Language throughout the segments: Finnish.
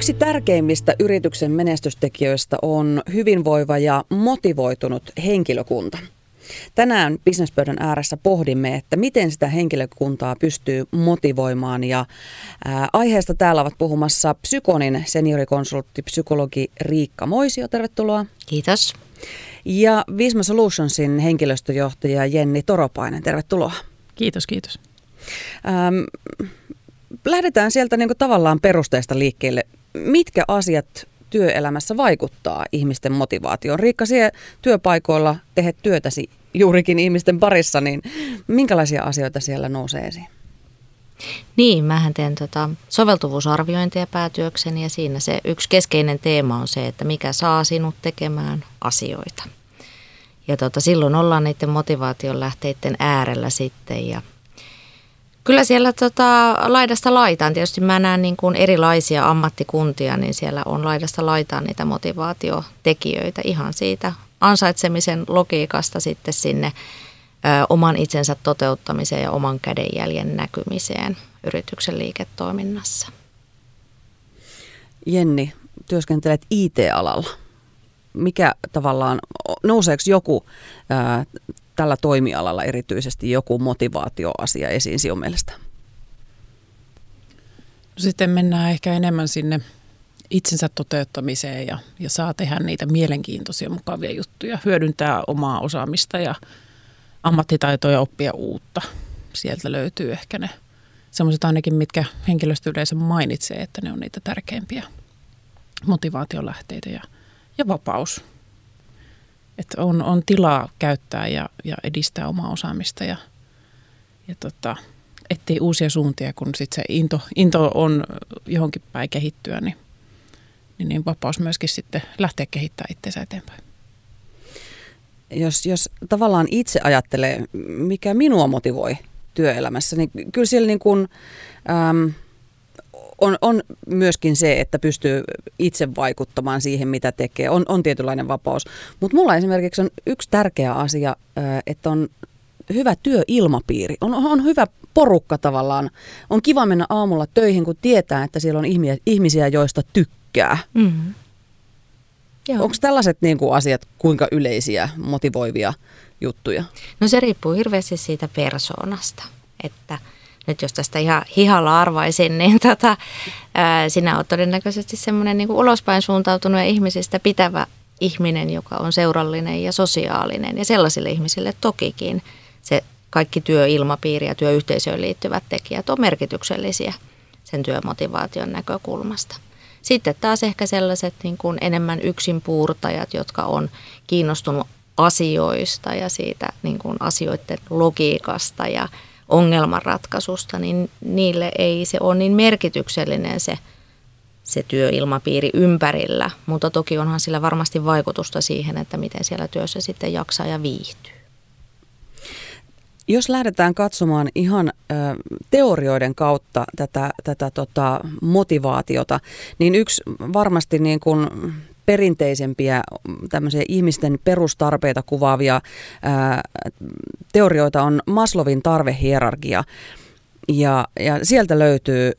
Yksi tärkeimmistä yrityksen menestystekijöistä on hyvinvoiva ja motivoitunut henkilökunta. Tänään bisnespöydän ääressä pohdimme, että miten sitä henkilökuntaa pystyy motivoimaan ja ää, aiheesta täällä ovat puhumassa Psykonin seniorikonsultti, psykologi Riikka Moisio, tervetuloa. Kiitos. Ja Visma Solutionsin henkilöstöjohtaja Jenni Toropainen, tervetuloa. Kiitos, kiitos. Ähm, lähdetään sieltä niin tavallaan perusteista liikkeelle. Mitkä asiat työelämässä vaikuttaa ihmisten motivaatioon? Riikka, siellä työpaikoilla tehet työtäsi juurikin ihmisten parissa, niin minkälaisia asioita siellä nousee esiin? Niin, mähän teen tota soveltuvuusarviointia päätyökseni ja siinä se yksi keskeinen teema on se, että mikä saa sinut tekemään asioita. Ja tota, silloin ollaan niiden motivaation lähteiden äärellä sitten ja Kyllä siellä tota, laidasta laitaan. Tietysti mä näen niin kuin erilaisia ammattikuntia, niin siellä on laidasta laitaan niitä motivaatiotekijöitä ihan siitä ansaitsemisen logiikasta sitten sinne ö, oman itsensä toteuttamiseen ja oman kädenjäljen näkymiseen yrityksen liiketoiminnassa. Jenni, työskentelet IT-alalla. Mikä tavallaan, nouseeko joku ää, tällä toimialalla erityisesti joku motivaatioasia esiin sinun mielestä? Sitten mennään ehkä enemmän sinne itsensä toteuttamiseen ja, ja saa tehdä niitä mielenkiintoisia mukavia juttuja, hyödyntää omaa osaamista ja ammattitaitoja oppia uutta. Sieltä löytyy ehkä ne sellaiset ainakin, mitkä henkilöstö yleensä mainitsee, että ne on niitä tärkeimpiä motivaatiolähteitä ja, ja vapaus että on, on tilaa käyttää ja, ja edistää omaa osaamista ja, ja tota, ettei uusia suuntia, kun sit se into, into on johonkin päin kehittyä, niin, niin, niin vapaus myöskin sitten lähteä kehittämään itseensä eteenpäin. Jos, jos tavallaan itse ajattelee, mikä minua motivoi työelämässä, niin kyllä siellä niin kuin, äm, on, on myöskin se, että pystyy itse vaikuttamaan siihen, mitä tekee. On, on tietynlainen vapaus. Mutta mulla esimerkiksi on yksi tärkeä asia, että on hyvä työilmapiiri. On, on hyvä porukka tavallaan. On kiva mennä aamulla töihin, kun tietää, että siellä on ihmisiä, joista tykkää. Mm-hmm. Onko tällaiset niin kuin asiat kuinka yleisiä, motivoivia juttuja? No se riippuu hirveästi siitä persoonasta, että – nyt jos tästä ihan hihalla arvaisin, niin tota, ää, sinä olet todennäköisesti semmoinen niin ulospäin suuntautunut ja ihmisistä pitävä ihminen, joka on seurallinen ja sosiaalinen. Ja sellaisille ihmisille tokikin se kaikki työilmapiiri ja työyhteisöön liittyvät tekijät on merkityksellisiä sen työmotivaation näkökulmasta. Sitten taas ehkä sellaiset niin kuin enemmän yksinpuurtajat, jotka on kiinnostunut asioista ja siitä niin kuin asioiden logiikasta ja ongelmanratkaisusta, niin niille ei se ole niin merkityksellinen se, se työilmapiiri ympärillä, mutta toki onhan sillä varmasti vaikutusta siihen, että miten siellä työssä sitten jaksaa ja viihtyy. Jos lähdetään katsomaan ihan teorioiden kautta tätä, tätä tota, motivaatiota, niin yksi varmasti niin kuin perinteisempiä tämmöisiä ihmisten perustarpeita kuvaavia ää, teorioita on Maslovin tarvehierarkia. Ja, ja sieltä löytyy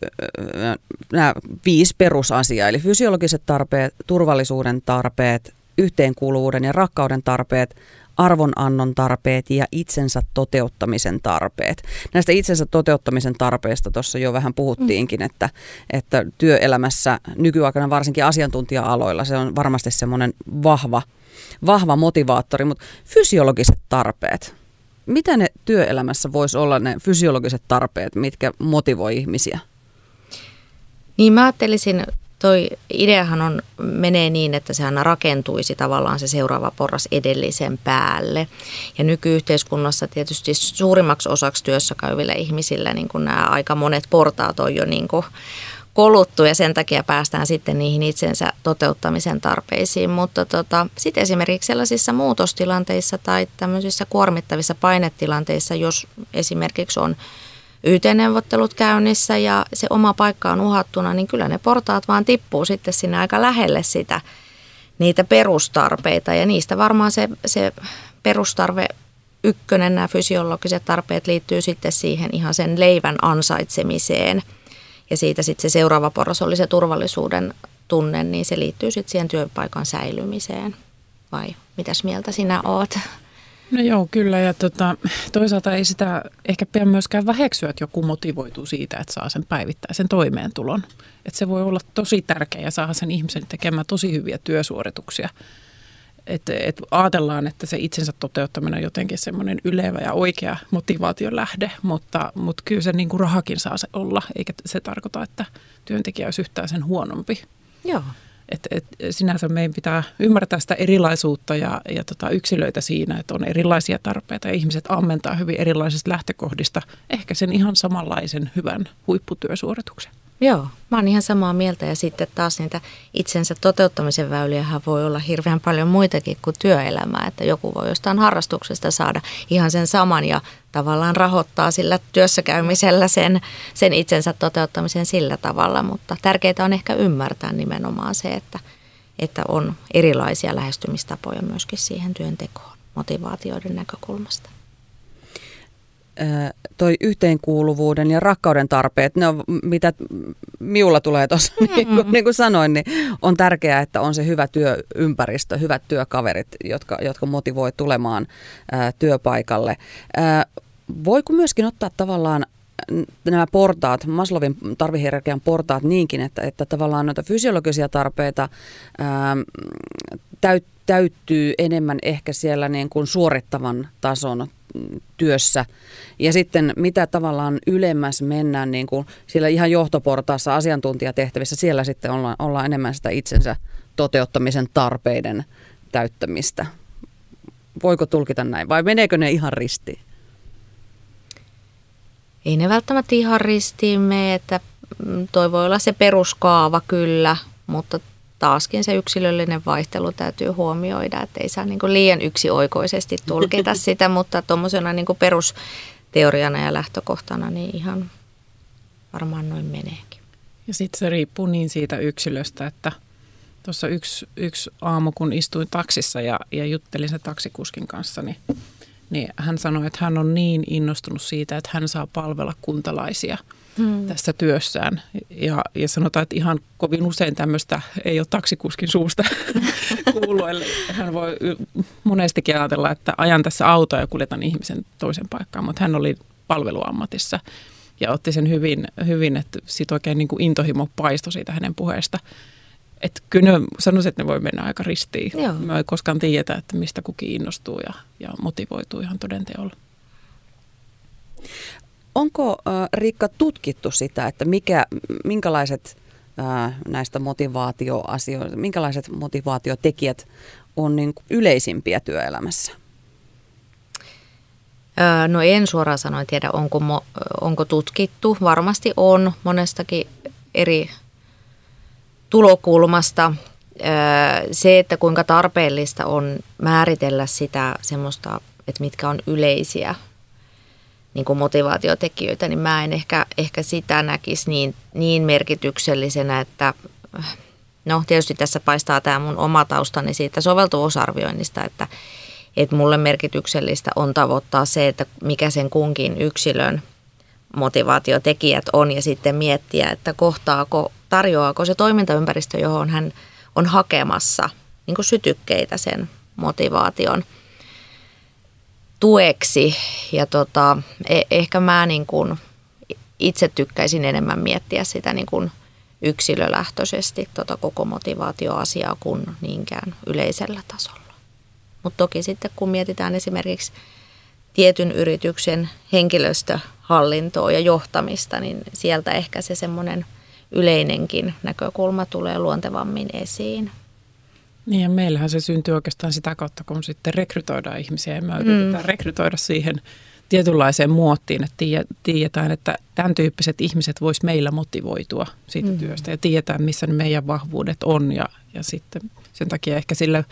nämä viisi perusasiaa, eli fysiologiset tarpeet, turvallisuuden tarpeet, yhteenkuuluvuuden ja rakkauden tarpeet, arvonannon tarpeet ja itsensä toteuttamisen tarpeet. Näistä itsensä toteuttamisen tarpeista tuossa jo vähän puhuttiinkin, että, että työelämässä nykyaikana varsinkin asiantuntija-aloilla se on varmasti semmoinen vahva, vahva motivaattori, mutta fysiologiset tarpeet, mitä ne työelämässä voisi olla ne fysiologiset tarpeet, mitkä motivoi ihmisiä? Niin mä ajattelisin toi ideahan on, menee niin, että se aina rakentuisi tavallaan se seuraava porras edellisen päälle. Ja nykyyhteiskunnassa tietysti suurimmaksi osaksi työssä käyville ihmisille niin kuin nämä aika monet portaat on jo niin kuin koluttu ja sen takia päästään sitten niihin itsensä toteuttamisen tarpeisiin. Mutta tota, sitten esimerkiksi sellaisissa muutostilanteissa tai tämmöisissä kuormittavissa painetilanteissa, jos esimerkiksi on YT-neuvottelut käynnissä ja se oma paikka on uhattuna, niin kyllä ne portaat vaan tippuu sitten sinne aika lähelle sitä, niitä perustarpeita. Ja niistä varmaan se, se perustarve ykkönen, nämä fysiologiset tarpeet liittyy sitten siihen ihan sen leivän ansaitsemiseen. Ja siitä sitten se seuraava porras oli se turvallisuuden tunne, niin se liittyy sitten siihen työpaikan säilymiseen. Vai mitäs mieltä sinä oot? No joo, kyllä. Ja tota, toisaalta ei sitä ehkä pidä myöskään väheksyä, että joku motivoituu siitä, että saa sen päivittäisen toimeentulon. Että se voi olla tosi tärkeä ja saada sen ihmisen tekemään tosi hyviä työsuorituksia. Että et ajatellaan, että se itsensä toteuttaminen on jotenkin semmoinen ylevä ja oikea motivaation lähde, mutta, mutta kyllä se niin kuin rahakin saa se olla, eikä se tarkoita, että työntekijä olisi yhtään sen huonompi. Joo. Et, et sinänsä meidän pitää ymmärtää sitä erilaisuutta ja, ja tota yksilöitä siinä, että on erilaisia tarpeita ja ihmiset ammentaa hyvin erilaisista lähtökohdista ehkä sen ihan samanlaisen hyvän huipputyösuorituksen. Joo, mä oon ihan samaa mieltä ja sitten taas niitä itsensä toteuttamisen väyliähän voi olla hirveän paljon muitakin kuin työelämää, että joku voi jostain harrastuksesta saada ihan sen saman ja tavallaan rahoittaa sillä työssäkäymisellä sen, sen itsensä toteuttamisen sillä tavalla, mutta tärkeää on ehkä ymmärtää nimenomaan se, että, että on erilaisia lähestymistapoja myöskin siihen työntekoon motivaatioiden näkökulmasta toi yhteenkuuluvuuden ja rakkauden tarpeet, ne on, mitä miulla tulee tuossa, mm-hmm. niin, kuin, niin kuin sanoin, niin on tärkeää, että on se hyvä työympäristö, hyvät työkaverit, jotka, jotka motivoi tulemaan ää, työpaikalle. Ää, voiko myöskin ottaa tavallaan nämä portaat, Maslovin tarvihierarkian portaat niinkin, että, että tavallaan noita fysiologisia tarpeita ää, täyt, täyttyy enemmän ehkä siellä niin kuin suorittavan tason työssä. Ja sitten mitä tavallaan ylemmäs mennään niin kuin siellä ihan johtoportaassa asiantuntijatehtävissä, siellä sitten ollaan, ollaan enemmän sitä itsensä toteuttamisen tarpeiden täyttämistä. Voiko tulkita näin vai meneekö ne ihan ristiin? Ei ne välttämättä ihan ristiin mene, että mm, toi voi olla se peruskaava kyllä, mutta taaskin se yksilöllinen vaihtelu täytyy huomioida, että ei saa niin liian yksioikoisesti tulkita sitä, mutta tuommoisena niin perusteoriana ja lähtökohtana niin ihan varmaan noin meneekin. Ja sitten se riippuu niin siitä yksilöstä, että tuossa yksi, yksi aamu, kun istuin taksissa ja, ja juttelin sen taksikuskin kanssa, niin, niin hän sanoi, että hän on niin innostunut siitä, että hän saa palvella kuntalaisia – hmm. tässä työssään. Ja, ja sanotaan, että ihan kovin usein tämmöistä ei ole taksikuskin suusta kuullut. Hän voi monestikin ajatella, että ajan tässä autoa ja kuljetan ihmisen toisen paikkaan, mutta hän oli palveluammatissa ja otti sen hyvin, hyvin että sitten oikein niin kuin intohimo paistoi siitä hänen puheesta. Että kyllä ne, sanoisin, että ne voi mennä aika ristiin. Joo. Me ei koskaan tiedetä, että mistä kukin innostuu ja, ja motivoituu ihan todenteolla. Onko Riikka tutkittu sitä, että mikä, minkälaiset näistä motivaatioasioista, minkälaiset motivaatiotekijät on niin yleisimpiä työelämässä? No en suoraan sanoen tiedä, onko, onko tutkittu. Varmasti on monestakin eri tulokulmasta. Se, että kuinka tarpeellista on määritellä sitä semmoista, että mitkä on yleisiä niin kuin motivaatiotekijöitä, niin mä en ehkä, ehkä sitä näkisi niin, niin merkityksellisenä, että no tietysti tässä paistaa tämä mun oma taustani siitä soveltuvuusarvioinnista, että, että mulle merkityksellistä on tavoittaa se, että mikä sen kunkin yksilön motivaatiotekijät on ja sitten miettiä, että kohtaako, tarjoaako se toimintaympäristö, johon hän on hakemassa niin kuin sytykkeitä sen motivaation – tueksi. Ja tota, e- ehkä mä niin kuin itse tykkäisin enemmän miettiä sitä niin kuin yksilölähtöisesti tota koko motivaatioasiaa kuin niinkään yleisellä tasolla. Mutta toki sitten kun mietitään esimerkiksi tietyn yrityksen henkilöstöhallintoa ja johtamista, niin sieltä ehkä se semmoinen yleinenkin näkökulma tulee luontevammin esiin. Niin ja meillähän se syntyy oikeastaan sitä kautta, kun sitten rekrytoidaan ihmisiä ja me mm. yritetään rekrytoida siihen tietynlaiseen muottiin, että tiedetään, että tämän tyyppiset ihmiset vois meillä motivoitua siitä mm. työstä ja tiedetään, missä ne meidän vahvuudet on ja, ja sitten sen takia ehkä sillä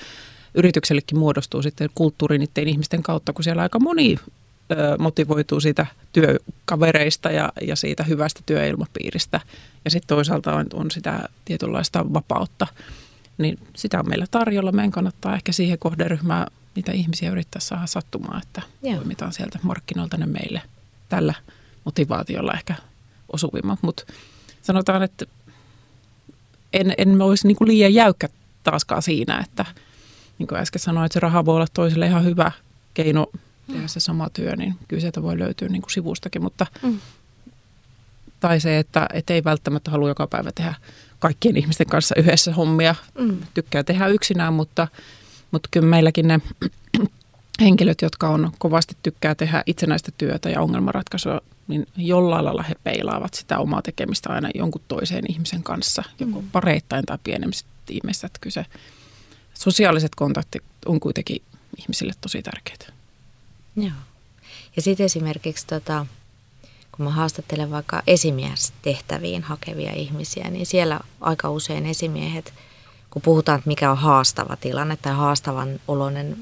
yrityksellekin muodostuu sitten kulttuuri niiden ihmisten kautta, kun siellä aika moni motivoituu siitä työkavereista ja, ja siitä hyvästä työilmapiiristä ja sitten toisaalta on, on sitä tietynlaista vapautta niin sitä on meillä tarjolla. Meidän kannattaa ehkä siihen kohderyhmään niitä ihmisiä yrittää saada sattumaan, että Joo. toimitaan sieltä markkinoilta ne meille tällä motivaatiolla ehkä osuvimmat. Mutta sanotaan, että en, en olisi niin kuin liian jäykkä taaskaan siinä, että niin kuin äsken sanoin, että se raha voi olla toiselle ihan hyvä keino tehdä se sama työ, niin kyllä sieltä voi löytyä niin kuin sivustakin, mutta mm. tai se, että et ei välttämättä halua joka päivä tehdä kaikkien ihmisten kanssa yhdessä hommia. Mm. Tykkää tehdä yksinään, mutta, mutta kyllä meilläkin ne henkilöt, jotka on kovasti tykkää tehdä itsenäistä työtä ja ongelmanratkaisua, niin jollain lailla he peilaavat sitä omaa tekemistä aina jonkun toiseen ihmisen kanssa, joko mm. pareittain tai pienemmissä tiimeissä. Että kyllä se sosiaaliset kontaktit on kuitenkin ihmisille tosi tärkeitä. Joo. Ja sitten esimerkiksi tota, kun mä haastattelen vaikka esimiestehtäviin hakevia ihmisiä, niin siellä aika usein esimiehet, kun puhutaan, että mikä on haastava tilanne tai haastavan oloinen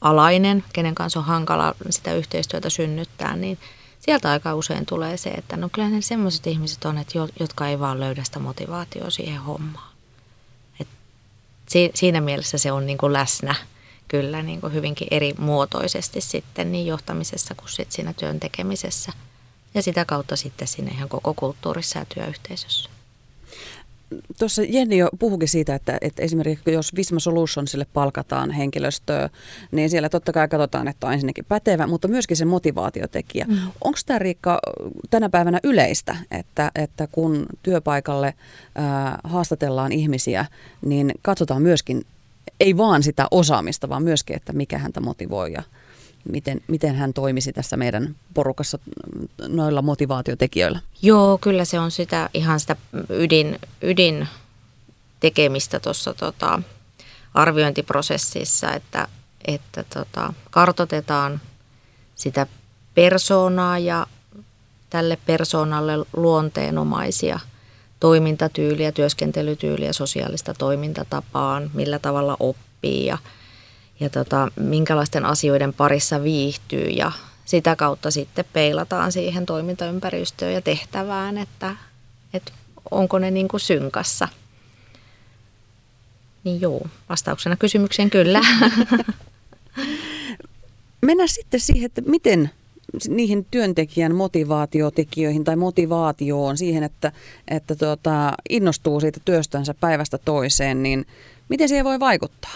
alainen, kenen kanssa on hankala sitä yhteistyötä synnyttää, niin sieltä aika usein tulee se, että no kyllä ne semmoiset ihmiset on, että jotka ei vaan löydä sitä motivaatiota siihen hommaan. Et siinä mielessä se on niin kuin läsnä kyllä niin kuin hyvinkin eri muotoisesti sitten niin johtamisessa kuin sit siinä työn tekemisessä. Ja sitä kautta sitten siinä ihan koko kulttuurissa ja työyhteisössä. Tuossa Jenni jo puhukin siitä, että, että esimerkiksi jos Visma Solutionsille palkataan henkilöstöä, niin siellä totta kai katsotaan, että on ensinnäkin pätevä, mutta myöskin se motivaatiotekijä. Mm. Onko tämä Riikka tänä päivänä yleistä, että, että kun työpaikalle ää, haastatellaan ihmisiä, niin katsotaan myöskin ei vaan sitä osaamista, vaan myöskin, että mikä häntä motivoi ja miten, miten hän toimisi tässä meidän porukassa noilla motivaatiotekijöillä? Joo, kyllä se on sitä ihan sitä ydin, ydin tekemistä tuossa tota, arviointiprosessissa, että, että tota, kartotetaan sitä persoonaa ja tälle persoonalle luonteenomaisia toimintatyyliä, työskentelytyyliä, sosiaalista toimintatapaa, millä tavalla oppii ja – ja tota, minkälaisten asioiden parissa viihtyy ja sitä kautta sitten peilataan siihen toimintaympäristöön ja tehtävään, että, että onko ne niin kuin synkassa. Niin joo, vastauksena kysymykseen kyllä. Mennään sitten siihen, että miten niihin työntekijän motivaatiotekijöihin tai motivaatioon siihen, että, että tuota, innostuu siitä työstänsä päivästä toiseen, niin miten siihen voi vaikuttaa?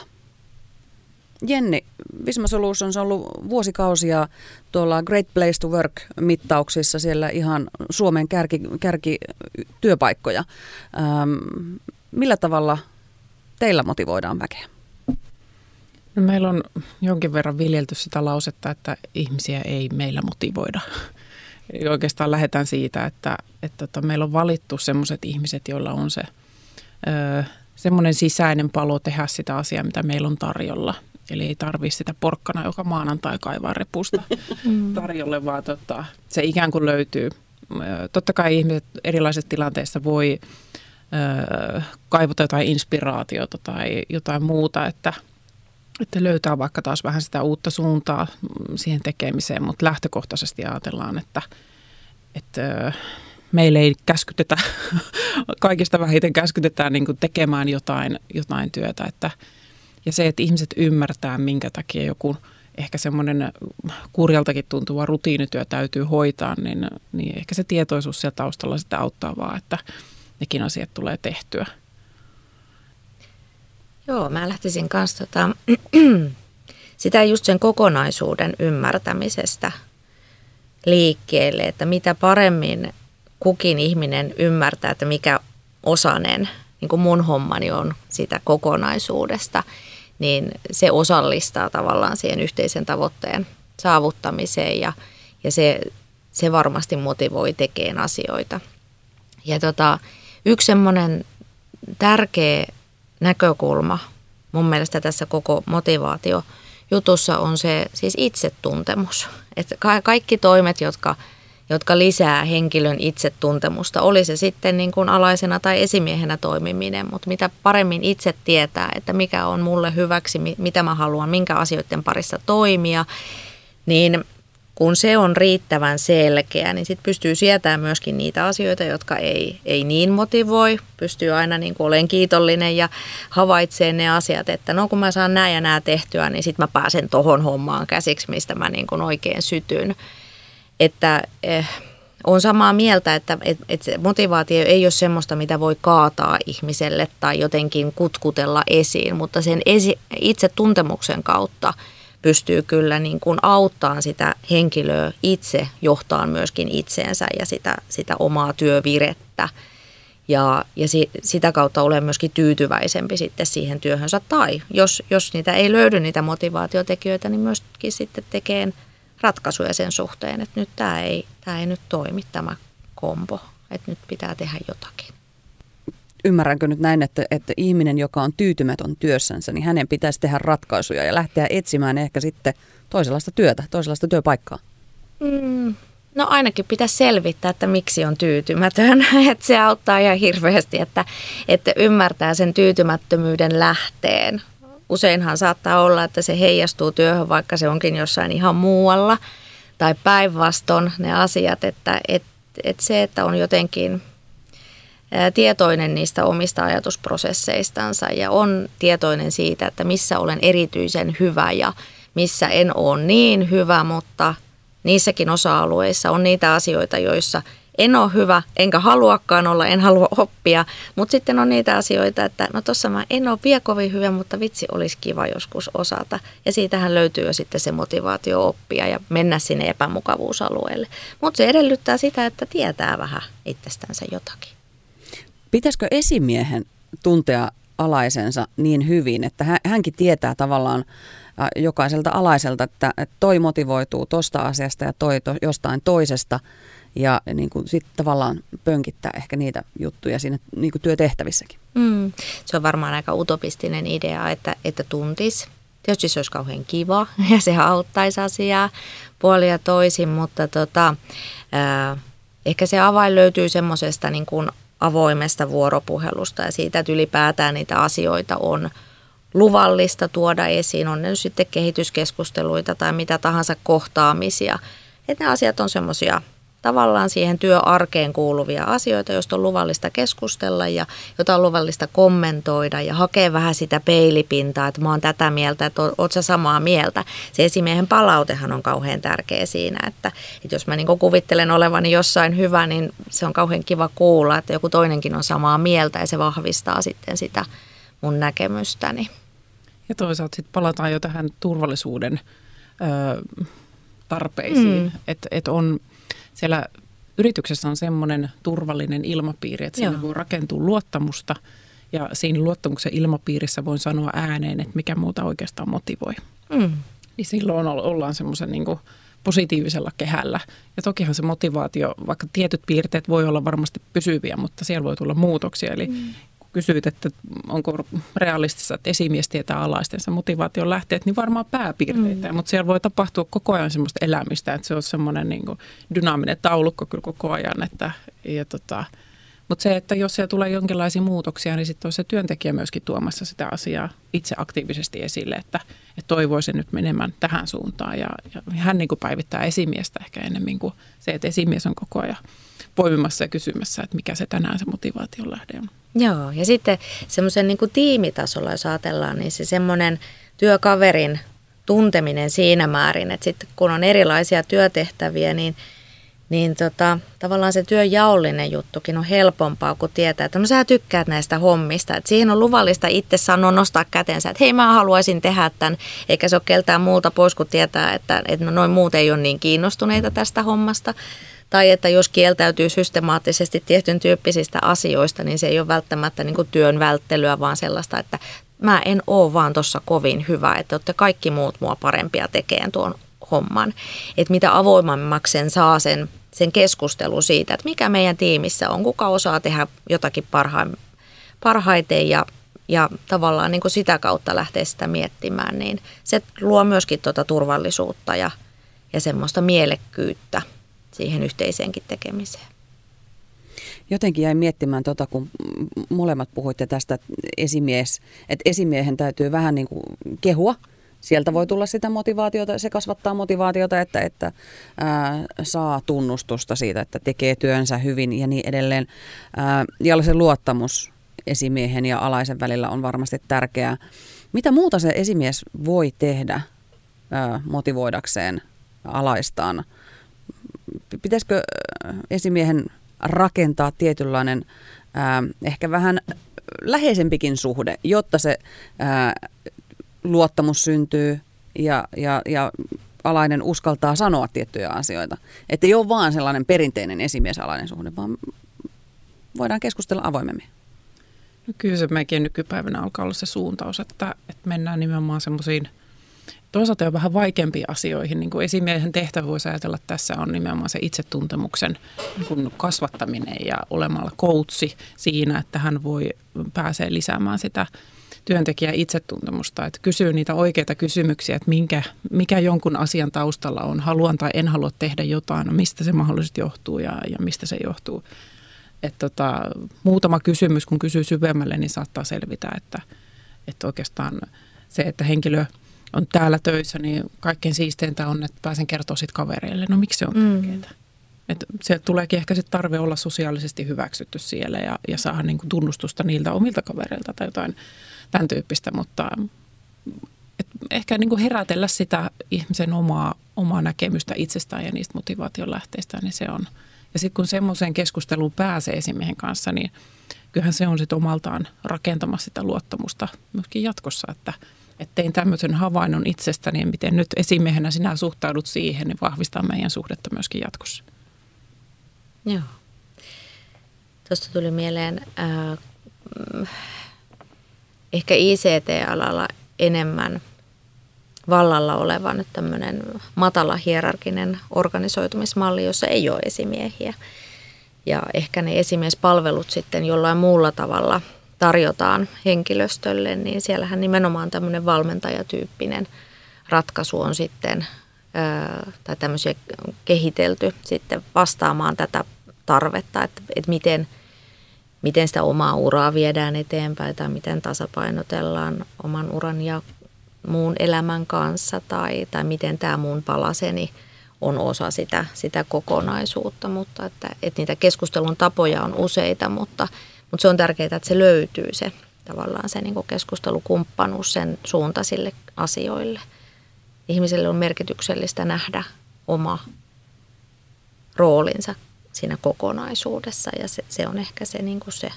Jenni, Visma Solutions on ollut vuosikausia tuolla Great Place to Work-mittauksissa siellä ihan Suomen kärki, kärkityöpaikkoja. Ähm, millä tavalla teillä motivoidaan väkeä? No meillä on jonkin verran viljelty sitä lausetta, että ihmisiä ei meillä motivoida. Eli oikeastaan lähdetään siitä, että, että, että meillä on valittu sellaiset ihmiset, joilla on se ö, semmoinen sisäinen palo tehdä sitä asiaa, mitä meillä on tarjolla. Eli ei tarvi sitä porkkana joka maanantai kaivaa repusta mm. tarjolle, vaan tota, se ikään kuin löytyy. Totta kai ihmiset erilaisissa tilanteissa voi ö, kaivata jotain inspiraatiota tai jotain muuta, että, että löytää vaikka taas vähän sitä uutta suuntaa siihen tekemiseen, mutta lähtökohtaisesti ajatellaan, että, että meille ei käskytetä, kaikista vähiten käskytetään niin tekemään jotain, jotain työtä, että – ja se, että ihmiset ymmärtää, minkä takia joku ehkä semmoinen kurjaltakin tuntuva rutiinityö täytyy hoitaa, niin, niin ehkä se tietoisuus siellä taustalla sitä auttaa vaan, että nekin asiat tulee tehtyä. Joo, mä lähtisin kanssa tota, sitä just sen kokonaisuuden ymmärtämisestä liikkeelle, että mitä paremmin kukin ihminen ymmärtää, että mikä osanen niin kuin mun hommani on sitä kokonaisuudesta – niin se osallistaa tavallaan siihen yhteisen tavoitteen saavuttamiseen ja, ja se, se varmasti motivoi tekemään asioita. Ja tota, yksi semmoinen tärkeä näkökulma mun mielestä tässä koko motivaatio jutussa on se siis itsetuntemus. Että kaikki toimet, jotka – jotka lisää henkilön itsetuntemusta, oli se sitten niin kuin alaisena tai esimiehenä toimiminen, mutta mitä paremmin itse tietää, että mikä on mulle hyväksi, mitä mä haluan, minkä asioiden parissa toimia, niin kun se on riittävän selkeä, niin sitten pystyy sietämään myöskin niitä asioita, jotka ei, ei niin motivoi. Pystyy aina niin kuin olen kiitollinen ja havaitsee ne asiat, että no kun mä saan nämä ja nämä tehtyä, niin sitten mä pääsen tohon hommaan käsiksi, mistä mä niin kuin oikein sytyn että eh, on samaa mieltä, että et, et se motivaatio ei ole semmoista, mitä voi kaataa ihmiselle tai jotenkin kutkutella esiin, mutta sen esi, itse tuntemuksen kautta pystyy kyllä niin kuin auttamaan sitä henkilöä itse johtaa myöskin itseensä ja sitä, sitä omaa työvirettä. Ja, ja si, sitä kautta olen myöskin tyytyväisempi sitten siihen työhönsä. Tai jos, jos niitä ei löydy niitä motivaatiotekijöitä, niin myöskin sitten tekee ratkaisuja sen suhteen, että nyt tämä ei, tämä ei nyt toimi tämä kombo, että nyt pitää tehdä jotakin. Ymmärränkö nyt näin, että, että ihminen, joka on tyytymätön työssänsä, niin hänen pitäisi tehdä ratkaisuja ja lähteä etsimään ehkä sitten toisenlaista työtä, toisenlaista työpaikkaa? Mm, no ainakin pitäisi selvittää, että miksi on tyytymätön. että se auttaa ihan hirveästi, että, että ymmärtää sen tyytymättömyyden lähteen useinhan saattaa olla, että se heijastuu työhön, vaikka se onkin jossain ihan muualla. Tai päinvastoin ne asiat, että et, et se, että on jotenkin tietoinen niistä omista ajatusprosesseistansa ja on tietoinen siitä, että missä olen erityisen hyvä ja missä en ole niin hyvä, mutta niissäkin osa-alueissa on niitä asioita, joissa – en ole hyvä, enkä haluakaan olla, en halua oppia. Mutta sitten on niitä asioita, että no tuossa mä en ole vielä kovin hyvä, mutta vitsi olisi kiva joskus osata. Ja siitähän löytyy jo sitten se motivaatio oppia ja mennä sinne epämukavuusalueelle. Mutta se edellyttää sitä, että tietää vähän itsestänsä jotakin. Pitäisikö esimiehen tuntea alaisensa niin hyvin, että hänkin tietää tavallaan jokaiselta alaiselta, että toi motivoituu tuosta asiasta ja toi to, jostain toisesta – ja niin kuin tavallaan pönkittää ehkä niitä juttuja siinä niin kuin työtehtävissäkin. Mm. Se on varmaan aika utopistinen idea, että, että tuntis. Tietysti se olisi kauhean kiva ja se auttaisi asiaa puolia toisin, mutta tota, äh, ehkä se avain löytyy semmoisesta niin kuin avoimesta vuoropuhelusta ja siitä, että ylipäätään niitä asioita on luvallista tuoda esiin, on ne sitten kehityskeskusteluita tai mitä tahansa kohtaamisia. Että ne asiat on semmoisia tavallaan siihen työarkeen kuuluvia asioita, joista on luvallista keskustella ja jota on luvallista kommentoida ja hakea vähän sitä peilipintaa, että mä oon tätä mieltä, että oot sä samaa mieltä. Se esimiehen palautehan on kauhean tärkeä siinä, että, että jos mä niin kuvittelen olevani jossain hyvä, niin se on kauhean kiva kuulla, että joku toinenkin on samaa mieltä ja se vahvistaa sitten sitä mun näkemystäni. Ja toisaalta sitten palataan jo tähän turvallisuuden ö, tarpeisiin, mm. että et on – siellä yrityksessä on semmoinen turvallinen ilmapiiri, että siinä Joo. voi rakentua luottamusta ja siinä luottamuksen ilmapiirissä voin sanoa ääneen, että mikä muuta oikeastaan motivoi. Mm. Niin silloin ollaan semmoisen niin positiivisella kehällä. Ja tokihan se motivaatio, vaikka tietyt piirteet voi olla varmasti pysyviä, mutta siellä voi tulla muutoksia. Eli mm kysyit, että onko realistista, että esimies tietää alaistensa motivaation lähteet, niin varmaan pääpiirteitä. Mm. Mutta siellä voi tapahtua koko ajan semmoista elämistä, että se on semmoinen niin dynaaminen taulukko kyllä koko ajan. Että, ja tota, mutta se, että jos siellä tulee jonkinlaisia muutoksia, niin sitten on se työntekijä myöskin tuomassa sitä asiaa itse aktiivisesti esille, että, että toivoisin nyt menemään tähän suuntaan. Ja, ja hän niin kuin päivittää esimiestä ehkä enemmän kuin se, että esimies on koko ajan poimimassa ja kysymässä, että mikä se tänään se motivaation lähde on. Joo, ja sitten semmoisen niin tiimitasolla, jos ajatellaan, niin se semmoinen työkaverin tunteminen siinä määrin, että sitten kun on erilaisia työtehtäviä, niin, niin tota, tavallaan se työjaollinen juttukin on helpompaa, kun tietää, että no sä tykkäät näistä hommista. Että siihen on luvallista itse sanoa, nostaa kätensä, että hei mä haluaisin tehdä tämän, eikä se ole keltään muuta pois, kun tietää, että, että no noin muut ei ole niin kiinnostuneita tästä hommasta. Tai että jos kieltäytyy systemaattisesti tietyn tyyppisistä asioista, niin se ei ole välttämättä niin kuin työn välttelyä, vaan sellaista, että mä en ole vaan tuossa kovin hyvä, että olette kaikki muut mua parempia tekemään tuon homman. Että mitä avoimemmaksi saa sen, sen keskustelu siitä, että mikä meidän tiimissä on, kuka osaa tehdä jotakin parhaim, parhaiten ja, ja tavallaan niin kuin sitä kautta lähteä sitä miettimään, niin se luo myöskin tuota turvallisuutta ja, ja semmoista mielekkyyttä siihen yhteiseenkin tekemiseen. Jotenkin jäin miettimään, tota, kun molemmat puhuitte tästä esimies, että esimiehen täytyy vähän niin kuin kehua. Sieltä voi tulla sitä motivaatiota, se kasvattaa motivaatiota, että, että ää, saa tunnustusta siitä, että tekee työnsä hyvin ja niin edelleen. Ää, ja se luottamus esimiehen ja alaisen välillä on varmasti tärkeää. Mitä muuta se esimies voi tehdä ää, motivoidakseen alaistaan? Pitäisikö esimiehen rakentaa tietynlainen ää, ehkä vähän läheisempikin suhde, jotta se ää, luottamus syntyy ja, ja, ja alainen uskaltaa sanoa tiettyjä asioita. Että ei ole vaan sellainen perinteinen esimiesalainen suhde, vaan voidaan keskustella avoimemmin. No kyllä se mekin nykypäivänä alkaa olla se suuntaus, että, että mennään nimenomaan semmoisiin toisaalta jo vähän vaikeampiin asioihin. Niin kuin esimiehen tehtävä voisi ajatella, tässä on nimenomaan se itsetuntemuksen niin kasvattaminen ja olemalla koutsi siinä, että hän voi pääsee lisäämään sitä työntekijän itsetuntemusta, että kysyy niitä oikeita kysymyksiä, että minkä, mikä jonkun asian taustalla on, haluan tai en halua tehdä jotain, no mistä se mahdollisesti johtuu ja, ja mistä se johtuu. Että tota, muutama kysymys, kun kysyy syvemmälle, niin saattaa selvitä, että, että oikeastaan se, että henkilö on täällä töissä, niin kaikkein siisteintä on, että pääsen kertoa sitten kavereille, no miksi se on mm. tärkeää. Että se tuleekin ehkä sitten tarve olla sosiaalisesti hyväksytty siellä ja, ja saada niin kuin tunnustusta niiltä omilta kavereilta tai jotain tämän tyyppistä, mutta et ehkä niin kuin herätellä sitä ihmisen omaa, omaa näkemystä itsestään ja niistä motivaation lähteistä, niin se on. Ja sitten kun semmoiseen keskusteluun pääsee esimiehen kanssa, niin kyllähän se on sitten omaltaan rakentamassa sitä luottamusta myöskin jatkossa, että, että tein tämmöisen havainnon itsestäni miten nyt esimiehenä sinä suhtaudut siihen, niin vahvistaa meidän suhdetta myöskin jatkossa. Joo. Tuosta tuli mieleen äh, ehkä ICT-alalla enemmän vallalla oleva nyt tämmöinen matala hierarkinen organisoitumismalli, jossa ei ole esimiehiä. Ja ehkä ne esimiespalvelut sitten jollain muulla tavalla tarjotaan henkilöstölle, niin siellähän nimenomaan tämmöinen valmentajatyyppinen ratkaisu on sitten, tai tämmöisiä kehitelty sitten vastaamaan tätä tarvetta, että, että miten – miten sitä omaa uraa viedään eteenpäin tai miten tasapainotellaan oman uran ja muun elämän kanssa tai, tai miten tämä mun palaseni on osa sitä, sitä kokonaisuutta, mutta että, että niitä keskustelun tapoja on useita, mutta, mutta se on tärkeää, että se löytyy se tavallaan se niin keskustelukumppanuus sen suuntaisille asioille. Ihmiselle on merkityksellistä nähdä oma roolinsa siinä kokonaisuudessa ja se, se on ehkä se, niin kuin se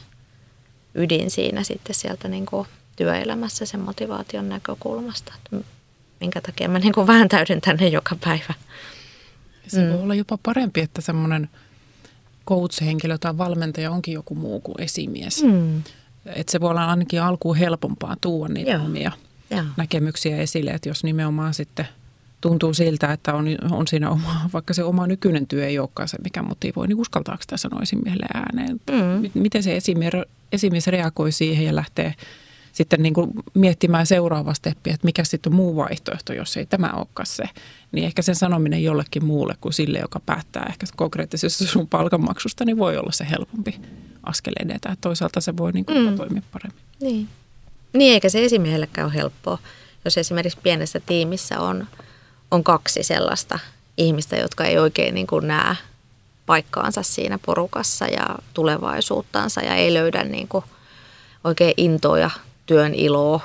ydin siinä sitten sieltä niin kuin työelämässä sen motivaation näkökulmasta, että minkä takia mä niin kuin vääntäydyn tänne joka päivä. Se mm. voi olla jopa parempi, että semmoinen coach-henkilö tai valmentaja onkin joku muu kuin esimies. Mm. Että se voi olla ainakin alkuun helpompaa tuoda niitä Joo. omia Joo. näkemyksiä esille, että jos nimenomaan sitten – tuntuu siltä, että on, on siinä oma, vaikka se oma nykyinen työ ei olekaan se, mikä motivoi, niin uskaltaako sitä sanoa esimiehelle ääneen? Mm. Miten se esimies, esimies reagoi siihen ja lähtee sitten niin kuin miettimään seuraava steppiä, että mikä sitten on muu vaihtoehto, jos ei tämä olekaan se. Niin ehkä sen sanominen jollekin muulle kuin sille, joka päättää ehkä konkreettisesti sun palkanmaksusta, niin voi olla se helpompi askel edetä. Toisaalta se voi niin kuin mm. toimia paremmin. Niin. niin, eikä se esimiehellekään ole helppoa, jos esimerkiksi pienessä tiimissä on – on kaksi sellaista ihmistä, jotka ei oikein niin kuin näe paikkaansa siinä porukassa ja tulevaisuuttansa ja ei löydä niin kuin oikein intoja, työn iloa,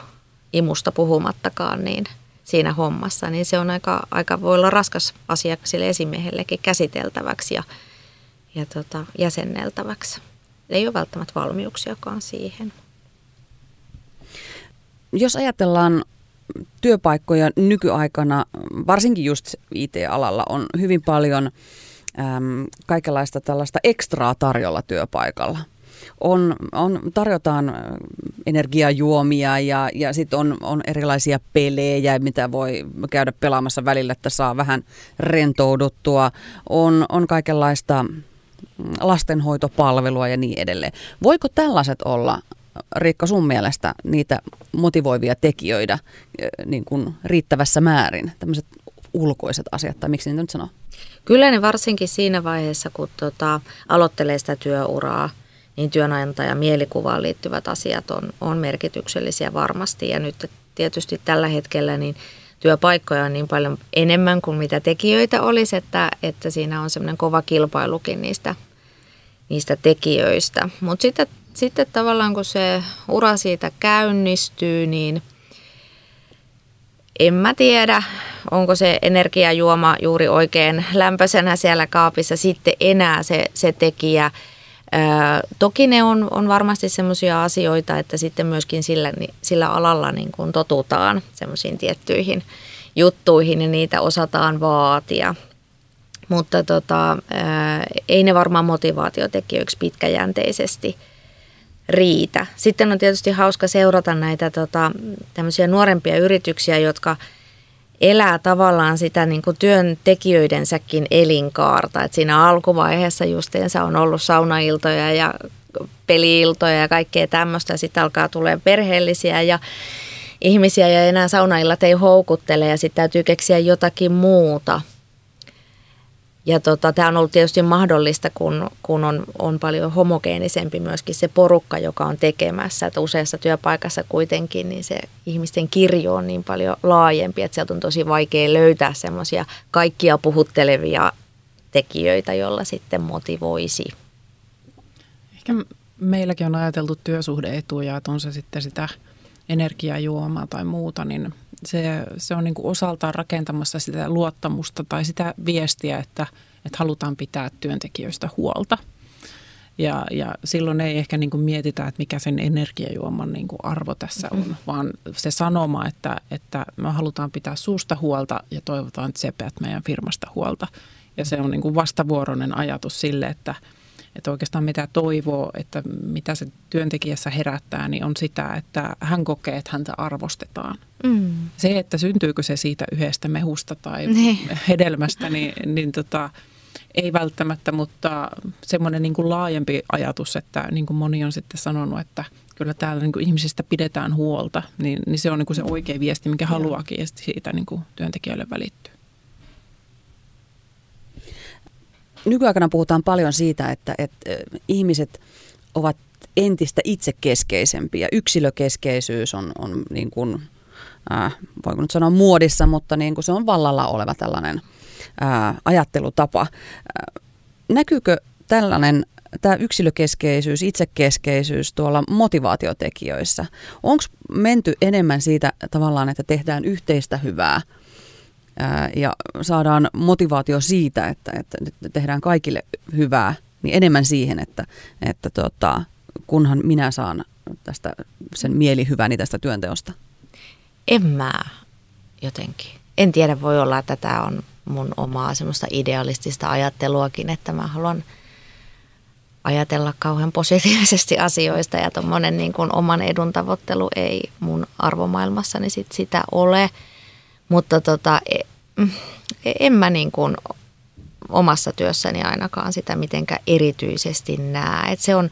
imusta puhumattakaan niin siinä hommassa, niin se on aika, aika voi olla raskas asia sille esimiehellekin käsiteltäväksi ja, ja tota, jäsenneltäväksi. Ei ole välttämättä valmiuksiakaan siihen. Jos ajatellaan työpaikkoja nykyaikana, varsinkin just IT-alalla, on hyvin paljon äm, kaikenlaista tällaista ekstraa tarjolla työpaikalla. On, on, tarjotaan energiajuomia ja, ja sitten on, on erilaisia pelejä, mitä voi käydä pelaamassa välillä, että saa vähän rentouduttua. On, on kaikenlaista lastenhoitopalvelua ja niin edelleen. Voiko tällaiset olla Riikka, sun mielestä niitä motivoivia tekijöitä niin kuin riittävässä määrin, tämmöiset ulkoiset asiat, tai miksi niitä nyt sanoo? Kyllä ne varsinkin siinä vaiheessa, kun tota, aloittelee sitä työuraa, niin työnantajan mielikuvaan liittyvät asiat on, on merkityksellisiä varmasti. Ja nyt tietysti tällä hetkellä niin työpaikkoja on niin paljon enemmän kuin mitä tekijöitä olisi, että, että siinä on semmoinen kova kilpailukin niistä, niistä tekijöistä. Mutta sitten sitten tavallaan kun se ura siitä käynnistyy, niin en mä tiedä, onko se energiajuoma juuri oikein lämpöisenä siellä kaapissa sitten enää se, se tekijä. Toki ne on, on varmasti sellaisia asioita, että sitten myöskin sillä, sillä alalla niin kuin totutaan semmoisiin tiettyihin juttuihin ja niitä osataan vaatia. Mutta tota, ei ne varmaan motivaatiotekijöiksi pitkäjänteisesti – riitä. Sitten on tietysti hauska seurata näitä tota, tämmöisiä nuorempia yrityksiä, jotka elää tavallaan sitä niin kuin työntekijöidensäkin elinkaarta. Et siinä alkuvaiheessa justeensa on ollut saunailtoja ja peliiltoja ja kaikkea tämmöistä. Sitten alkaa tulee perheellisiä ja ihmisiä ja enää saunaillat ei houkuttele ja sitten täytyy keksiä jotakin muuta – ja tota, tämä on ollut tietysti mahdollista, kun, kun on, on paljon homogeenisempi myöskin se porukka, joka on tekemässä. Että useassa työpaikassa kuitenkin niin se ihmisten kirjo on niin paljon laajempi, että sieltä on tosi vaikea löytää semmoisia kaikkia puhuttelevia tekijöitä, joilla sitten motivoisi. Ehkä meilläkin on ajateltu työsuhdeetuja, että on se sitten sitä energiajuomaa tai muuta, niin se, se on niin kuin osaltaan rakentamassa sitä luottamusta tai sitä viestiä, että, että halutaan pitää työntekijöistä huolta. Ja, ja silloin ei ehkä niin kuin mietitä, että mikä sen energiajuoman niin kuin arvo tässä on, mm-hmm. vaan se sanoma, että, että me halutaan pitää suusta huolta ja toivotaan, että sepeät meidän firmasta huolta. Ja se on niin kuin vastavuoroinen ajatus sille, että, että oikeastaan mitä toivoo, että mitä se työntekijässä herättää, niin on sitä, että hän kokee, että häntä arvostetaan. Mm. Se, että syntyykö se siitä yhdestä mehusta tai niin. hedelmästä, niin, niin tota, ei välttämättä, mutta semmoinen niin kuin laajempi ajatus, että niin kuin moni on sitten sanonut, että kyllä täällä niin kuin ihmisistä pidetään huolta, niin, niin se on niin kuin se oikea viesti, mikä haluaakin ja siitä niin kuin työntekijöille välittyy. Nykyaikana puhutaan paljon siitä, että, että ihmiset ovat entistä itsekeskeisempiä. Yksilökeskeisyys on, on niin kuin, äh, voiko nyt sanoa muodissa, mutta niin kuin se on vallalla oleva tällainen äh, ajattelutapa. Äh, näkyykö tällainen tämä yksilökeskeisyys, itsekeskeisyys tuolla motivaatiotekijöissä? Onko menty enemmän siitä tavallaan, että tehdään yhteistä hyvää – ja saadaan motivaatio siitä, että, että tehdään kaikille hyvää, niin enemmän siihen, että, että tota, kunhan minä saan tästä sen mielihyväni tästä työnteosta? En mä jotenkin. En tiedä, voi olla, että tämä on mun omaa semmoista idealistista ajatteluakin, että mä haluan ajatella kauhean positiivisesti asioista ja tuommoinen niin oman edun tavoittelu ei mun arvomaailmassani sit sitä ole – mutta tota, e, mm, en mä niin kuin omassa työssäni ainakaan sitä mitenkään erityisesti näe. Et se on,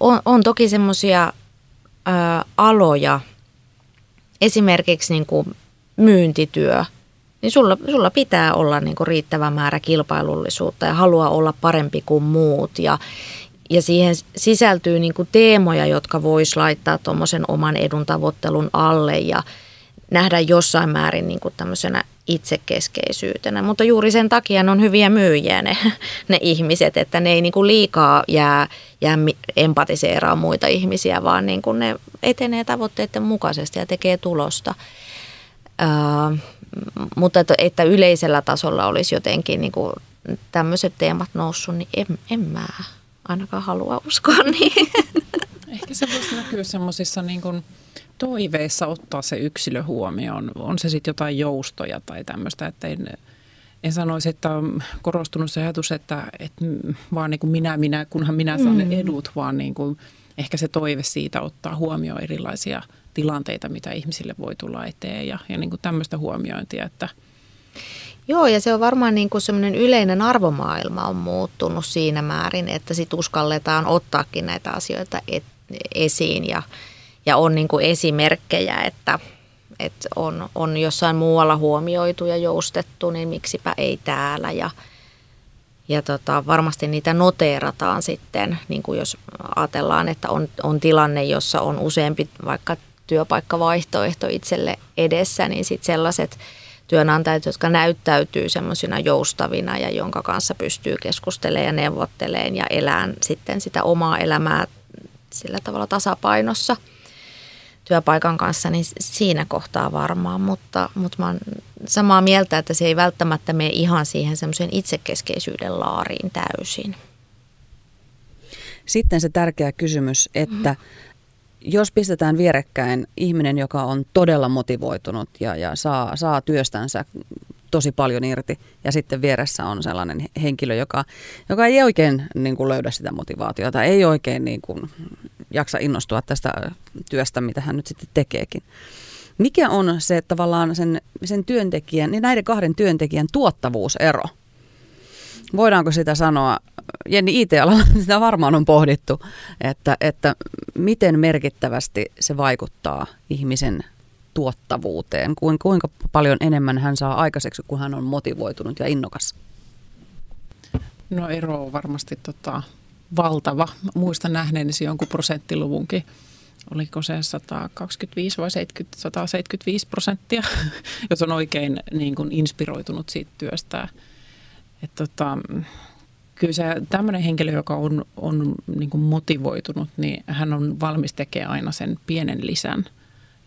on, on toki semmoisia aloja, esimerkiksi niin kuin myyntityö, niin sulla, sulla pitää olla niin kuin riittävä määrä kilpailullisuutta ja halua olla parempi kuin muut. Ja, ja siihen sisältyy niin teemoja, jotka vois laittaa tuommoisen oman edun tavoittelun alle ja – nähdä jossain määrin niin kuin tämmöisenä itsekeskeisyytenä. Mutta juuri sen takia ne on hyviä myyjiä ne, ne ihmiset, että ne ei niin kuin liikaa jää, jää empatiseeraa muita ihmisiä, vaan niin kuin ne etenee tavoitteiden mukaisesti ja tekee tulosta. Uh, mutta että, että yleisellä tasolla olisi jotenkin niin kuin tämmöiset teemat noussut, niin en, en mä ainakaan halua uskoa niin. Ehkä se voisi näkyä semmoisissa niin kuin toiveissa ottaa se yksilö huomioon? On se sitten jotain joustoja tai tämmöistä, että en, en sanoisi, että on korostunut se ajatus, että, että vaan niin kuin minä, minä, kunhan minä saan mm. edut, vaan niin kuin ehkä se toive siitä ottaa huomioon erilaisia tilanteita, mitä ihmisille voi tulla eteen ja, ja niin kuin tämmöistä huomiointia, että Joo, ja se on varmaan niin kuin semmoinen yleinen arvomaailma on muuttunut siinä määrin, että sit uskalletaan ottaakin näitä asioita et, esiin ja, ja on niin kuin esimerkkejä, että, että on, on jossain muualla huomioitu ja joustettu, niin miksipä ei täällä. Ja, ja tota, varmasti niitä noteerataan sitten, niin kuin jos ajatellaan, että on, on tilanne, jossa on useampi vaikka työpaikkavaihtoehto itselle edessä, niin sitten sellaiset työnantajat, jotka näyttäytyy semmoisina joustavina ja jonka kanssa pystyy keskustelemaan ja neuvottelemaan ja elään sitten sitä omaa elämää sillä tavalla tasapainossa – työpaikan kanssa, niin siinä kohtaa varmaan, mutta, mutta mä oon samaa mieltä, että se ei välttämättä mene ihan siihen semmoisen itsekeskeisyyden laariin täysin. Sitten se tärkeä kysymys, että jos pistetään vierekkäin ihminen, joka on todella motivoitunut ja, ja saa, saa työstänsä tosi paljon irti ja sitten vieressä on sellainen henkilö, joka, joka ei oikein niin kuin löydä sitä motivaatiota, ei oikein niin kuin jaksa innostua tästä työstä, mitä hän nyt sitten tekeekin. Mikä on se tavallaan sen, sen työntekijän, niin näiden kahden työntekijän tuottavuusero? Voidaanko sitä sanoa, Jenni IT-alalla sitä varmaan on pohdittu, että, että miten merkittävästi se vaikuttaa ihmisen tuottavuuteen, kuinka paljon enemmän hän saa aikaiseksi, kun hän on motivoitunut ja innokas? No ero on varmasti tota, valtava. Muistan nähneeni jonkun prosenttiluvunkin. Oliko se 125 vai 70, 175 prosenttia, jos on oikein niin kuin inspiroitunut siitä työstä. Et tota, kyllä se tämmöinen henkilö, joka on, on niin kuin motivoitunut, niin hän on valmis tekemään aina sen pienen lisän.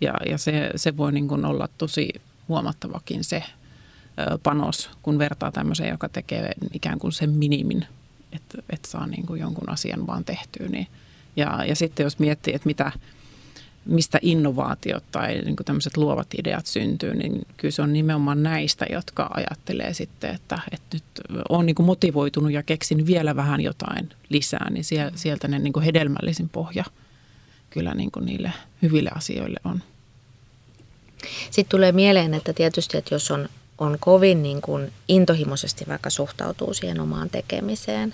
Ja, ja se, se voi niin kuin olla tosi huomattavakin se panos, kun vertaa tämmöiseen, joka tekee ikään kuin sen minimin että, että saa niin kuin jonkun asian vaan tehtyä. Niin. Ja, ja sitten jos miettii, että mitä, mistä innovaatiot tai niin kuin tämmöiset luovat ideat syntyy, niin kyllä se on nimenomaan näistä, jotka ajattelee sitten, että, että nyt on niin kuin motivoitunut ja keksin vielä vähän jotain lisää, niin sieltä ne niin kuin hedelmällisin pohja kyllä niin kuin niille hyville asioille on. Sitten tulee mieleen, että tietysti, että jos on, on kovin niin kuin intohimoisesti vaikka suhtautuu siihen omaan tekemiseen,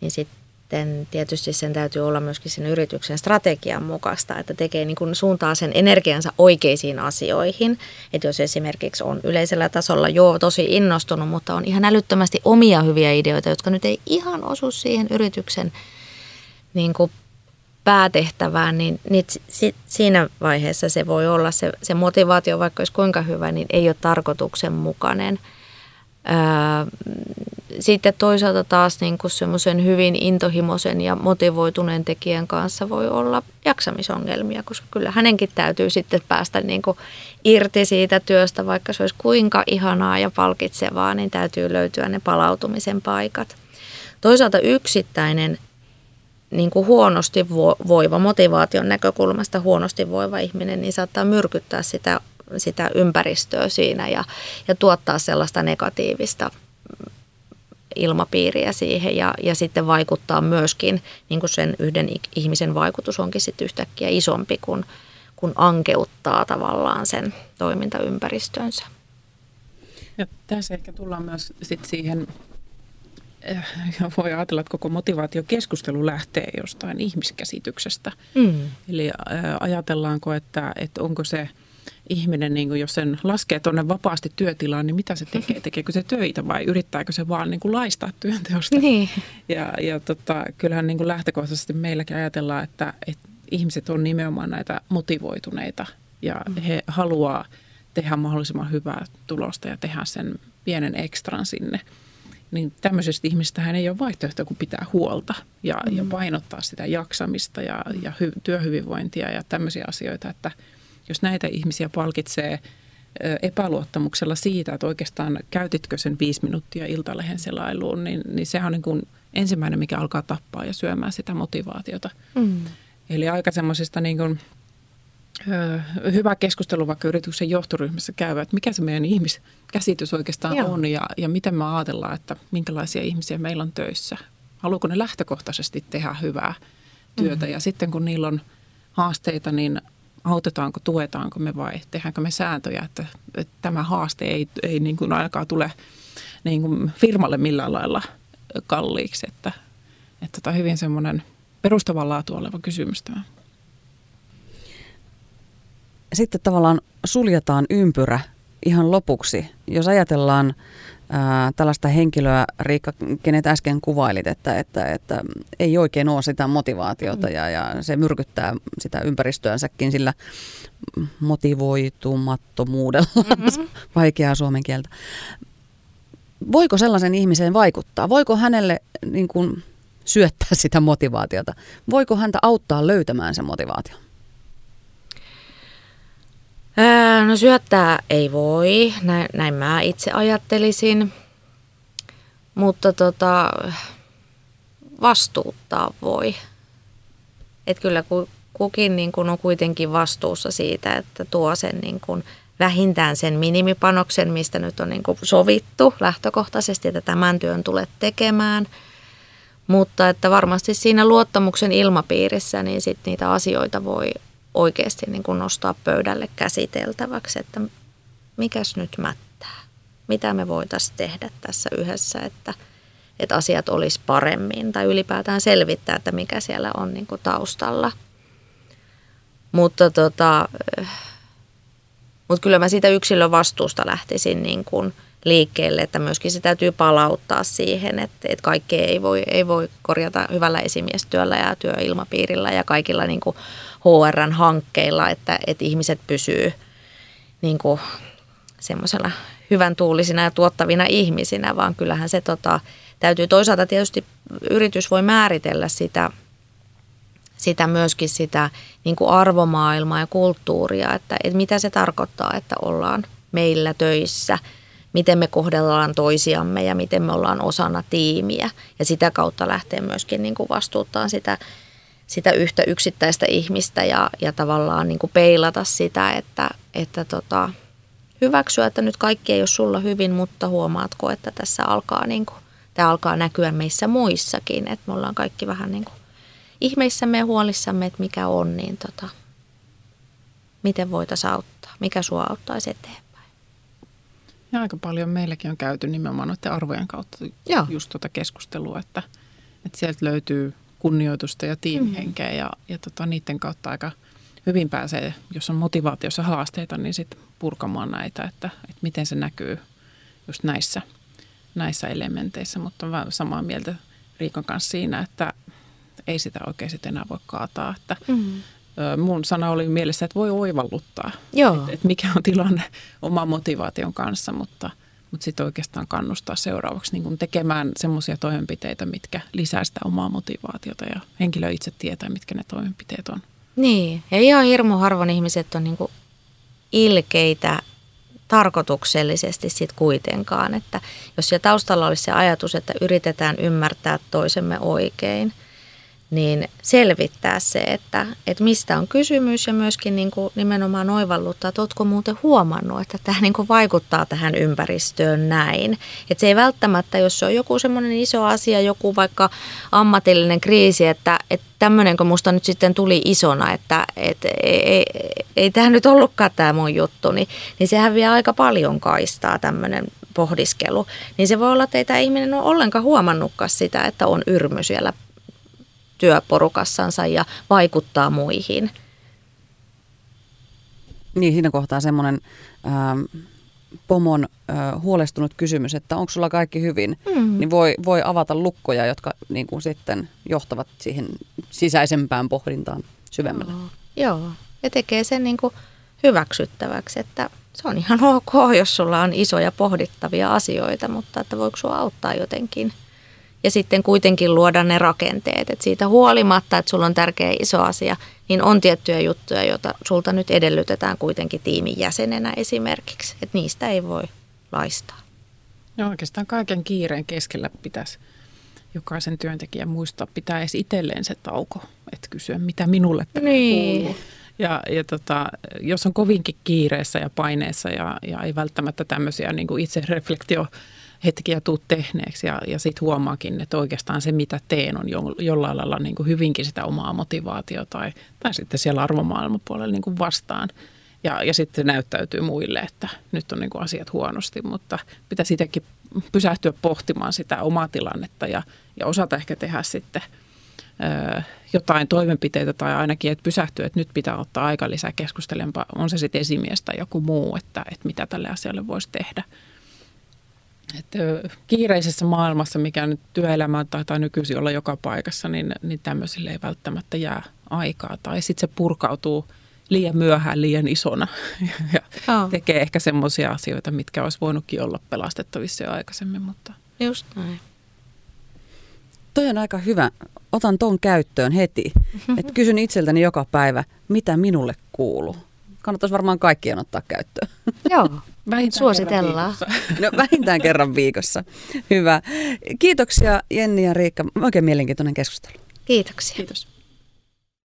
niin sitten tietysti sen täytyy olla myöskin sen yrityksen strategian mukaista, että tekee niin kuin suuntaa sen energiansa oikeisiin asioihin. Että jos esimerkiksi on yleisellä tasolla jo tosi innostunut, mutta on ihan älyttömästi omia hyviä ideoita, jotka nyt ei ihan osu siihen yrityksen niin kuin päätehtävään, niin, niin si, siinä vaiheessa se voi olla se, se motivaatio, vaikka olisi kuinka hyvä, niin ei ole tarkoituksenmukainen – sitten toisaalta taas niin semmoisen hyvin intohimoisen ja motivoituneen tekijän kanssa voi olla jaksamisongelmia, koska kyllä hänenkin täytyy sitten päästä niin kuin irti siitä työstä, vaikka se olisi kuinka ihanaa ja palkitsevaa, niin täytyy löytyä ne palautumisen paikat. Toisaalta yksittäinen niin kuin huonosti voiva, motivaation näkökulmasta huonosti voiva ihminen, niin saattaa myrkyttää sitä sitä ympäristöä siinä ja, ja tuottaa sellaista negatiivista ilmapiiriä siihen ja, ja sitten vaikuttaa myöskin, niin kuin sen yhden ihmisen vaikutus onkin sitten yhtäkkiä isompi, kun, kun ankeuttaa tavallaan sen toimintaympäristönsä. Ja tässä ehkä tullaan myös sit siihen, voi ajatella, että koko motivaatiokeskustelu lähtee jostain ihmiskäsityksestä. Mm. Eli ajatellaanko, että, että onko se – ihminen, niin kuin jos sen laskee tuonne vapaasti työtilaan, niin mitä se tekee? Tekeekö se töitä vai yrittääkö se vaan niin kuin laistaa työnteosta? Niin. Ja, ja tota, kyllähän niin kuin lähtökohtaisesti meilläkin ajatellaan, että, että ihmiset on nimenomaan näitä motivoituneita ja mm. he haluaa tehdä mahdollisimman hyvää tulosta ja tehdä sen pienen ekstran sinne. Niin tämmöisestä ihmistähän ei ole vaihtoehto kuin pitää huolta ja, mm. ja painottaa sitä jaksamista ja, ja hy, työhyvinvointia ja tämmöisiä asioita, että – jos näitä ihmisiä palkitsee epäluottamuksella siitä, että oikeastaan käytitkö sen viisi minuuttia iltalehen selailuun, niin, niin sehän on niin kuin ensimmäinen, mikä alkaa tappaa ja syömään sitä motivaatiota. Mm. Eli aika semmoisista niin kuin, hyvä keskustelu vaikka yrityksen johtoryhmässä käy, että mikä se meidän ihmiskäsitys oikeastaan Joo. on ja, ja miten me ajatellaan, että minkälaisia ihmisiä meillä on töissä. Haluaako ne lähtökohtaisesti tehdä hyvää työtä mm. ja sitten kun niillä on haasteita, niin autetaanko, tuetaanko me vai tehdäänkö me sääntöjä, että, että tämä haaste ei, ei niin kuin ainakaan tule niin kuin firmalle millään lailla kalliiksi. Että, että tämä on hyvin semmoinen perustavan laatu oleva kysymys tämä. Sitten tavallaan suljetaan ympyrä ihan lopuksi. Jos ajatellaan ää, tällaista henkilöä, Riikka, kenet äsken kuvailit, että, että, että ei oikein ole sitä motivaatiota ja, ja se myrkyttää sitä ympäristöänsäkin sillä motivoitumattomuudella, mm-hmm. vaikeaa suomen kieltä. Voiko sellaisen ihmiseen vaikuttaa? Voiko hänelle niin kuin, syöttää sitä motivaatiota? Voiko häntä auttaa löytämään se motivaatio? Ää, no syöttää ei voi, näin, näin mä itse ajattelisin, mutta tota, vastuuttaa voi. Et kyllä kukin niin kun on kuitenkin vastuussa siitä, että tuo sen niin kun vähintään sen minimipanoksen, mistä nyt on niin sovittu lähtökohtaisesti, että tämän työn tulet tekemään. Mutta että varmasti siinä luottamuksen ilmapiirissä niin sit niitä asioita voi oikeasti niin kuin nostaa pöydälle käsiteltäväksi, että mikäs nyt mättää, mitä me voitaisiin tehdä tässä yhdessä, että, että asiat olisi paremmin tai ylipäätään selvittää, että mikä siellä on niin kuin taustalla. Mutta tota, mutta kyllä mä siitä yksilön vastuusta lähtisin niin kuin liikkeelle, että myöskin se täytyy palauttaa siihen, että, että kaikkea ei voi, ei voi korjata hyvällä esimiestyöllä ja työilmapiirillä ja kaikilla niin kuin HRn hankkeilla, että, että ihmiset pysyy niin kuin semmoisella hyvän tuulisina ja tuottavina ihmisinä, vaan kyllähän se tota, täytyy toisaalta tietysti yritys voi määritellä sitä, sitä myöskin sitä niin kuin arvomaailmaa ja kulttuuria, että, että mitä se tarkoittaa, että ollaan meillä töissä, miten me kohdellaan toisiamme ja miten me ollaan osana tiimiä. Ja sitä kautta lähtee myöskin niin kuin vastuuttaa sitä sitä yhtä yksittäistä ihmistä ja, ja tavallaan niin kuin peilata sitä, että, että tota, hyväksyä, että nyt kaikki ei ole sulla hyvin, mutta huomaatko, että tässä alkaa, niin kuin, tämä alkaa näkyä meissä muissakin, että me ollaan kaikki vähän niin kuin ihmeissämme ja huolissamme, että mikä on, niin tota, miten voitaisiin auttaa, mikä sua auttaisi eteenpäin. Ja aika paljon meilläkin on käyty nimenomaan noiden arvojen kautta Joo. just tuota keskustelua, että, että sieltä löytyy kunnioitusta ja tiimihenkeä mm. ja, ja tota, niiden kautta aika hyvin pääsee, jos on motivaatiossa haasteita, niin sitten purkamaan näitä, että, että miten se näkyy just näissä, näissä elementeissä, mutta olen samaa mieltä Riikon kanssa siinä, että ei sitä oikein sitten enää voi kaataa, että mm. Mun sana oli mielessä, että voi oivalluttaa, että et mikä on tilanne oman motivaation kanssa, mutta – mutta sitten oikeastaan kannustaa seuraavaksi niin kun tekemään semmoisia toimenpiteitä, mitkä lisää sitä omaa motivaatiota ja henkilö itse tietää, mitkä ne toimenpiteet on. Niin, ja ihan hirmu harvoin ihmiset on niin ilkeitä tarkoituksellisesti sitten kuitenkaan, että jos siellä taustalla olisi se ajatus, että yritetään ymmärtää toisemme oikein – niin selvittää se, että, että mistä on kysymys ja myöskin niin kuin nimenomaan oivalluttaa, että oletko muuten huomannut, että tämä niin kuin vaikuttaa tähän ympäristöön näin. Että se ei välttämättä, jos se on joku semmoinen iso asia, joku vaikka ammatillinen kriisi, että, että tämmöinen, kun musta nyt sitten tuli isona, että, että ei, ei, ei tämä nyt ollutkaan tämä mun juttu, niin, niin sehän vie aika paljon kaistaa tämmöinen pohdiskelu. Niin se voi olla, että ei tämä ihminen ole ollenkaan huomannutkaan sitä, että on yrmy siellä työporukassansa ja vaikuttaa muihin. Niin, siinä kohtaa semmoinen ähm, pomon äh, huolestunut kysymys, että onko sulla kaikki hyvin, mm. niin voi, voi avata lukkoja, jotka niin kuin sitten johtavat siihen sisäisempään pohdintaan syvemmälle. Joo, Joo. ja tekee sen niin kuin hyväksyttäväksi, että se on ihan ok, jos sulla on isoja pohdittavia asioita, mutta että voiko sinua auttaa jotenkin – ja sitten kuitenkin luoda ne rakenteet. että siitä huolimatta, että sulla on tärkeä iso asia, niin on tiettyjä juttuja, joita sulta nyt edellytetään kuitenkin tiimin jäsenenä esimerkiksi. Että niistä ei voi laistaa. No oikeastaan kaiken kiireen keskellä pitäisi jokaisen työntekijän muistaa pitää edes itselleen se tauko, että kysyä mitä minulle niin. kuuluu. Ja, ja tota, jos on kovinkin kiireessä ja paineessa ja, ja ei välttämättä tämmöisiä niin kuin itsereflektio hetkiä tuu tehneeksi ja, ja sitten huomaakin, että oikeastaan se mitä teen on jo, jollain lailla niin kuin hyvinkin sitä omaa motivaatiota tai, tai sitten siellä arvomaailmapuolella niin kuin vastaan. Ja, ja sitten se näyttäytyy muille, että nyt on niin kuin asiat huonosti, mutta pitäisi sitäkin pysähtyä pohtimaan sitä omaa tilannetta ja, ja osata ehkä tehdä sitten jotain toimenpiteitä tai ainakin, että pysähtyä, että nyt pitää ottaa aika lisää keskustelemaan, on se sitten esimies tai joku muu, että, että mitä tälle asialle voisi tehdä. Että kiireisessä maailmassa, mikä nyt työelämä taitaa nykyisin olla joka paikassa, niin, niin tämmöisille ei välttämättä jää aikaa. Tai sitten se purkautuu liian myöhään, liian isona ja oh. tekee ehkä semmoisia asioita, mitkä olisi voinutkin olla pelastettavissa jo aikaisemmin. Mutta. Just näin. Toi on aika hyvä. Otan ton käyttöön heti. Et kysyn itseltäni joka päivä, mitä minulle kuuluu. kannattaisi varmaan kaikkien ottaa käyttöön. Joo, Vähintään suositellaan. No vähintään kerran viikossa. Hyvä. Kiitoksia Jenni ja Riikka. Oikein mielenkiintoinen keskustelu. Kiitoksia. Kiitos.